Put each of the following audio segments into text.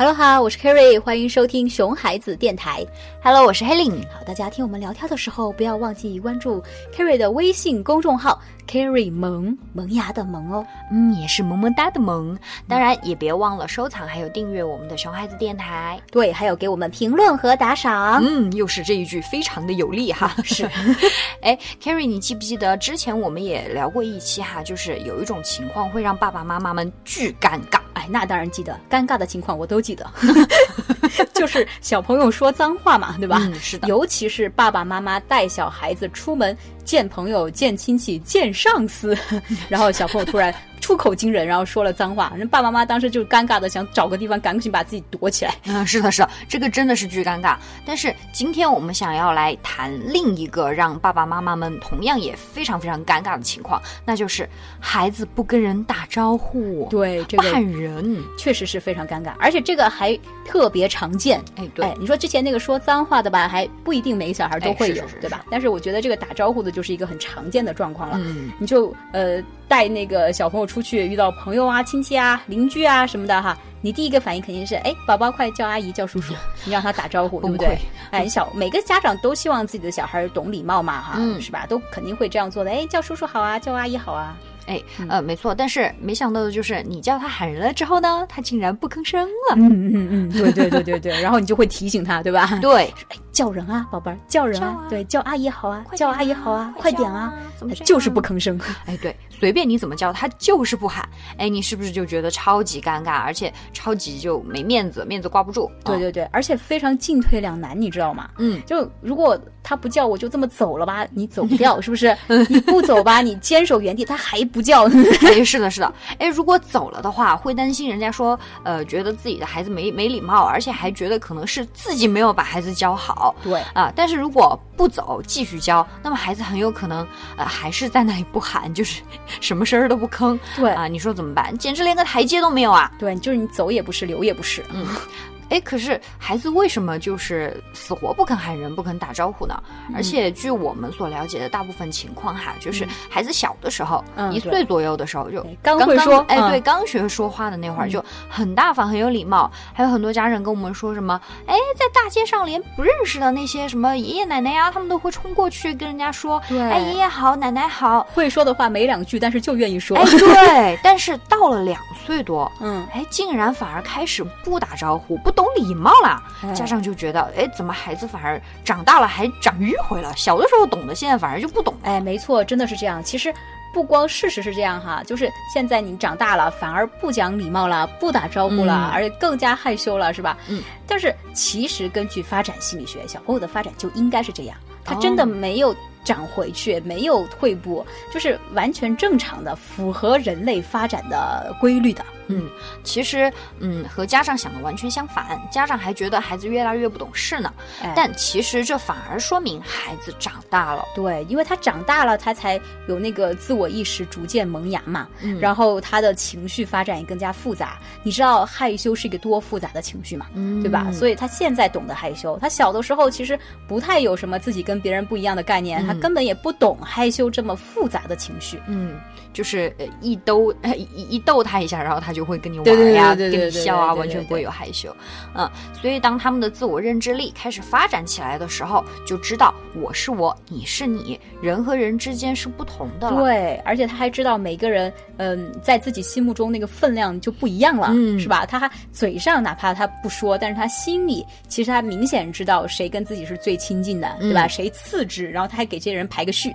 Hello 哈，我是 Carry，欢迎收听熊孩子电台。Hello，我是 Helen。好，大家听我们聊天的时候，不要忘记关注 Carry 的微信公众号 Kerry 萌萌芽的萌哦。嗯，也是萌萌哒的萌。当然，也别忘了收藏还有订阅我们的熊孩子电台。对，还有给我们评论和打赏。嗯，又是这一句非常的有力哈。是，哎，Carry，你记不记得之前我们也聊过一期哈？就是有一种情况会让爸爸妈妈们巨尴尬。哎，那当然记得，尴尬的情况我都记得，就是小朋友说脏话嘛，对吧？嗯，是的。尤其是爸爸妈妈带小孩子出门见朋友、见亲戚、见上司，然后小朋友突然出口惊人，然后说了脏话，人爸爸妈妈当时就尴尬的想找个地方赶紧把自己躲起来。嗯，是的，是的，这个真的是巨尴尬。但是今天我们想要来谈另一个让爸爸妈妈们同样也非常非常尴尬的情况，那就是孩子不跟人打招呼，对，这个不喊人。确实是非常尴尬，而且这个还特别常见。哎，对，哎，你说之前那个说脏话的吧，还不一定每个小孩都会有，哎是是是对吧？但是我觉得这个打招呼的就是一个很常见的状况了。嗯，你就呃带那个小朋友出去，遇到朋友啊、亲戚啊、邻居啊什么的哈，你第一个反应肯定是，哎，宝宝快叫阿姨、叫叔叔，你让他打招呼，对不对？哎，小每个家长都希望自己的小孩懂礼貌嘛，哈，嗯是吧？都肯定会这样做的。哎，叫叔叔好啊，叫阿姨好啊。哎，呃，没错，但是没想到的就是，你叫他喊人了之后呢，他竟然不吭声了。嗯嗯嗯，对对对对对，然后你就会提醒他，对吧？对，哎，叫人啊，宝贝儿，叫人啊，啊对，叫阿姨好啊，啊叫阿姨好啊，快点啊，怎么就是不吭声。哎，对，随便你怎么叫，他就是不喊。哎，你是不是就觉得超级尴尬，而且超级就没面子，面子挂不住？啊，对对对，而且非常进退两难，你知道吗？嗯，就如果他不叫，我就这么走了吧，你走不掉，是不是？你不走吧，你坚守原地，他还不叫。哎，是的，是的。哎，如果走了的话，会担心人家说，呃，觉得自己的孩子没没礼貌，而且还觉得可能是自己没有把孩子教好。对，啊，但是如果不走，继续教，那么孩子很有可能，呃，还是在那里不喊，就是 什么声儿都不吭。对啊，你说怎么办？简直连个台阶都没有啊！对，就是你走也不是，留也不是。嗯，哎，可是孩子为什么就是死活不肯喊人，不肯打招呼呢？嗯而且据我们所了解的大部分情况哈，就是孩子小的时候，嗯一岁左右的时候就刚刚会说哎，嗯对，刚学说话的那会儿就很大方，很有礼貌。还有很多家长跟我们说什么，哎，在大街上连不认识的那些什么爷爷奶奶呀，他们都会冲过去跟人家说，对哎，爷爷好，奶奶好。会说的话没两句，但是就愿意说。哎，对，但是到了两岁多，嗯，哎，竟然反而开始不打招呼，不懂礼貌啦。哎家长就觉得，哎，怎么孩子反而长大了还长迂回了？小的时候懂的，现在反而就不懂。哎，没错，真的是这样。其实。不光事实是这样哈，就是现在你长大了，反而不讲礼貌了，不打招呼了，嗯而且更加害羞了，是吧？嗯。但是其实根据发展心理学，小朋友的发展就应该是这样，他真的哦没有长回去，没有退步，就是完全正常的，符合人类发展的规律的。嗯，其实，嗯，和家长想的完全相反，家长还觉得孩子越来越不懂事呢。哎但其实这反而说明孩子长大了。对，因为他长大了，他才有那个自我意识逐渐萌芽嘛，嗯然后他的情绪发展也更加复杂。你知道害羞是一个多复杂的情绪嘛，嗯对吧？所以他现在懂得害羞，他小的时候其实不太有什么自己跟别人不一样的概念，他嗯根本也不懂害羞这么复杂的情绪。嗯，就是呃一逗呃 一一逗他一下，然后他就会跟你玩呀，跟你笑啊，完全不会有害羞。嗯，所以当他们的自我认知力开始发展起来的时候，就知道我是我，你是你，人和人之间是不同的了。对，而且他还知道每个人，嗯，在自己心目中那个分量就不一样了，嗯是吧？他还嘴上哪怕他不说，但是他心里其实他明显知道谁跟自己是最亲近的，对吧？嗯谁次之，然后他还给这些人排个序。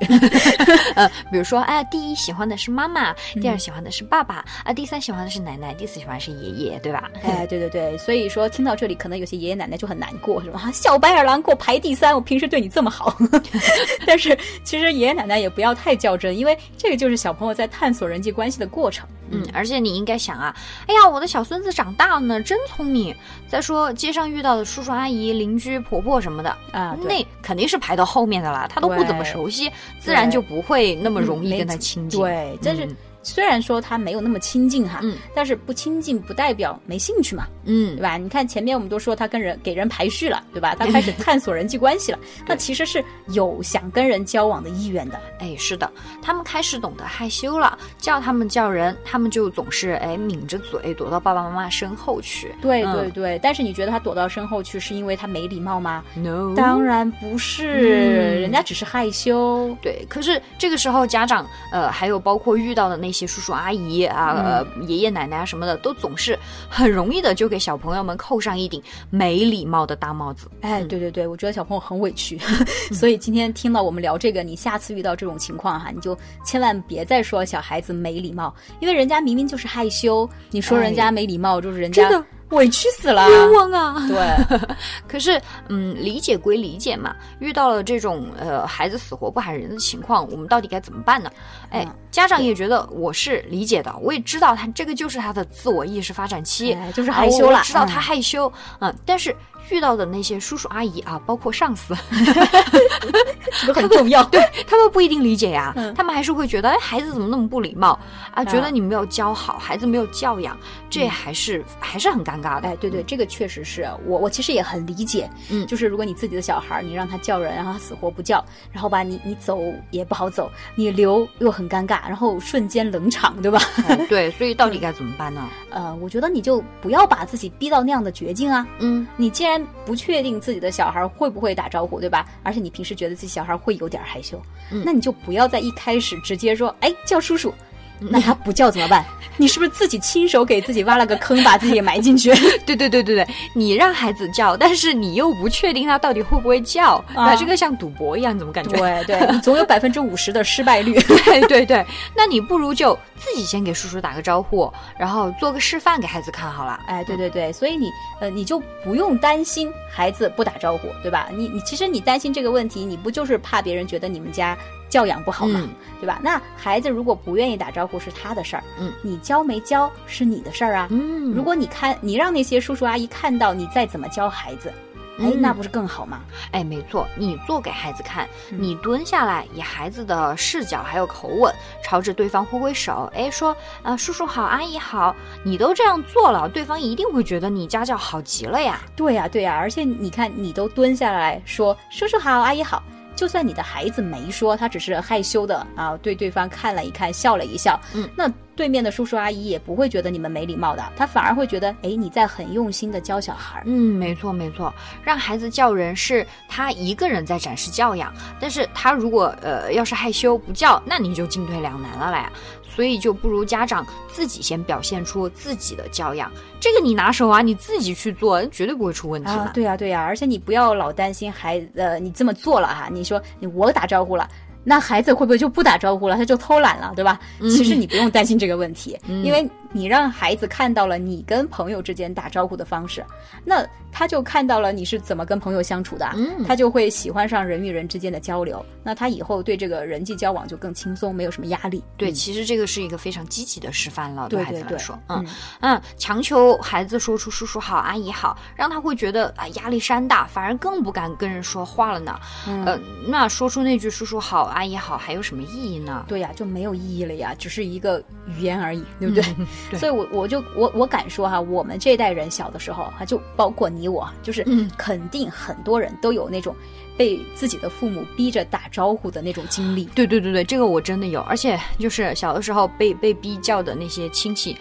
呃，比如说，哎，第一喜欢的是妈妈，第嗯二喜欢的是爸爸，啊，第三喜欢的是奶奶，第四喜欢是爷爷，对吧？哎，对对对，所以说听到这里，可能有些爷爷奶奶就很难过，是吧？啊小白眼狼给我排第三，我平时对你这么好，但是其实爷爷奶奶也不要太较真，因为这个就是小朋友在探索人际关系的过程。嗯，而且你应该想啊，哎呀，我的小孙子长大了呢，真聪明。再说街上遇到的叔叔阿姨、邻居、婆婆什么的啊那肯定是排到后面的啦，他都不怎么熟悉，自然就不会那么容易跟他亲近。对，但是嗯虽然说他没有那么亲近哈，嗯但是不亲近不代表没兴趣嘛，嗯对吧？你看前面我们都说他跟人给人排序了，对吧？他开始探索人际关系了，那其实是有想跟人交往的意愿的。哎，是的，他们开始懂得害羞了，叫他们叫人，他们就总是哎抿着嘴躲到爸爸妈妈身后去。对嗯对对，但是你觉得他躲到身后去是因为他没礼貌吗？No，当然不是，嗯人家只是害羞。对，可是这个时候家长呃，还有包括遇到的那些叔叔阿姨啊、呃爷爷奶奶啊什么的，都总是很容易的就给小朋友们扣上一顶没礼貌的大帽子。哎，对对对，我觉得小朋友很委屈，所以今天听到我们聊这个，你下次遇到这种情况哈，你就千万别再说小孩子没礼貌，因为人家明明就是害羞，你说人家没礼貌，就是人家真的委屈死了。冤枉啊！对，可是，嗯，理解归理解嘛，遇到了这种呃孩子死活不喊人的情况，我们到底该怎么办呢？哎，嗯家长也觉得我是理解的，我也知道他这个就是他的自我意识发展期，哎就是啊害羞了知道他害羞，嗯，但是遇到的那些叔叔阿姨啊，包括上司，这个很重要。对，他们不一定理解呀、嗯他们还是会觉得，哎，孩子怎么那么不礼貌啊？觉得啊你没有教好，孩子没有教养，这还是、还是很尴尬的。哎，对对，这个确实是我，我其实也很理解。嗯就是如果你自己的小孩，你让他叫人，然后他死活不叫，然后吧，你你走也不好走，你留又很尴尬，然后瞬间冷场，对吧？哎 对，所以到底该怎么办呢？呃，我觉得你就不要把自己逼到那样的绝境啊。嗯，你既然不确定自己的小孩会不会打招呼，对吧？而且你平时觉得自己小孩会有点害羞，嗯那你就不要在一开始直接说，哎，叫叔叔。那他不叫怎么办？你是不是自己亲手给自己挖了个坑，把自己埋进去？对对对对对，你让孩子叫，但是你又不确定他到底会不会叫，啊啊，这个像赌博一样，怎么感觉？对对，你总有百分之五十的失败率。对对对，那你不如就自己先给叔叔打个招呼，然后做个示范给孩子看好了。哎，对对对，所以你呃，你就不用担心孩子不打招呼，对吧？你你其实你担心这个问题，你不就是怕别人觉得你们家教养不好嘛，嗯对吧？那孩子如果不愿意打招呼是他的事儿，嗯，你教没教是你的事儿啊。嗯如果你看你让那些叔叔阿姨看到你再怎么教孩子，哎，嗯那不是更好吗？哎，没错，你做给孩子看，嗯你蹲下来，以孩子的视角还有口吻，朝着对方挥挥手，哎，说，呃，叔叔好，阿姨好，你都这样做了，对方一定会觉得你家教好极了呀。对呀、对呀、而且你看，你都蹲下来说叔叔好，阿姨好。就算你的孩子没说，他只是害羞的啊，对对方看了一看，笑了一笑，嗯，那对面的叔叔阿姨也不会觉得你们没礼貌的，他反而会觉得，哎，你在很用心的教小孩儿。嗯，没错没错，让孩子叫人是他一个人在展示教养，但是他如果呃要是害羞不叫，那你就进退两难了嘞。所以就不如家长自己先表现出自己的教养，这个你拿手啊，你自己去做，绝对不会出问题的。啊，对呀、对呀、而且你不要老担心孩子，呃，你这么做了哈，你说你我打招呼了。那孩子会不会就不打招呼了？他就偷懒了，对吧？其实你不用担心这个问题，因为你让孩子看到了你跟朋友之间打招呼的方式，那他就看到了你是怎么跟朋友相处的，嗯他就会喜欢上人与人之间的交流。那他以后对这个人际交往就更轻松，没有什么压力。对，其实这个是一个非常积极的示范了，对孩子来说，嗯嗯嗯，强求孩子说出叔叔好、阿姨好，让他会觉得啊压力山大，反而更不敢跟人说话了呢。嗯呃，那说出那句叔叔好、阿姨好还有什么意义呢？对呀，就没有意义了呀，只是一个语言而已，对不对？对所以我我就我我敢说哈，我们这一代人小的时候哈，就包括你我，就是嗯肯定很多人都有那种被自己的父母逼着打招呼的那种经历。对对对对，这个我真的有，而且就是小的时候被被逼叫的那些亲戚，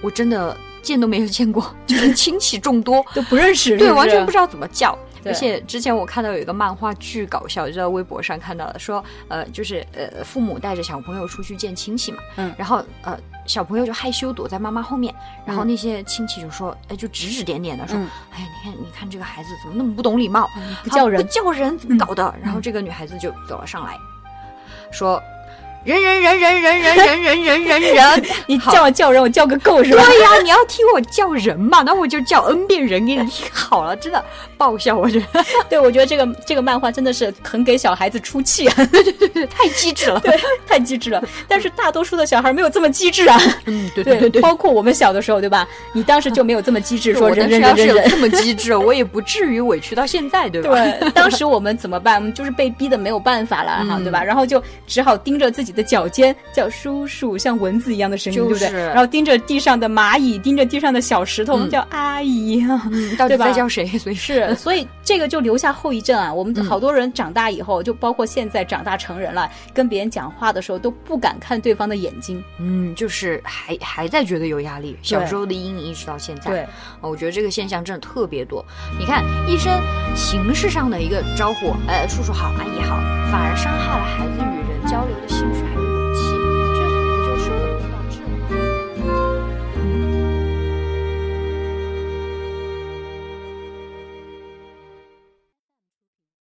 我真的见都没有见过，就是亲戚众多，都不认识，对，完全不知道怎么叫。对而且之前我看到有一个漫画巨搞笑，就在微博上看到的，说呃，就是呃，父母带着小朋友出去见亲戚嘛，嗯然后呃，小朋友就害羞躲在妈妈后面，然后嗯那些亲戚就说，哎，就指指点点的说，嗯哎，你看你看这个孩子怎么那么不懂礼貌，不叫人不叫人怎么搞的？然后这个女孩子就走了上来，说。人人人人人人人人人人人，你叫我叫人，我叫个够是吧？对呀、你要听我叫人嘛，那我就叫 n 遍人给你听好了，真的爆笑，我觉得 对，我觉得这个这个漫画真的是很给小孩子出气啊，太机智了。对，太机智了。但是大多数的小孩没有这么机智啊，嗯，对对对对。包括我们小的时候，对吧？你当时就没有这么机智，说我人人人人人。这么机智，我也不至于委屈到现在，对吧？对，当时我们怎么办？我们就是被逼的没有办法了哈，嗯对吧？然后就只好盯着自己的的脚尖叫叔叔，像蚊子一样的声音，就是对不对？然后盯着地上的蚂蚁，盯着地上的小石头，嗯叫阿姨。嗯，到底 对吧在叫谁？所以是，所以这个就留下后遗症啊。我们嗯好多人长大以后，就包括现在长大成人了，跟别人讲话的时候都不敢看对方的眼睛。嗯，就是还还在觉得有压力，小时候的阴影一直到现在。对，哦我觉得这个现象真的特别多。你看，一声形式上的一个招呼，呃，叔叔好，阿姨好，反而伤害了孩子与人交流的兴趣还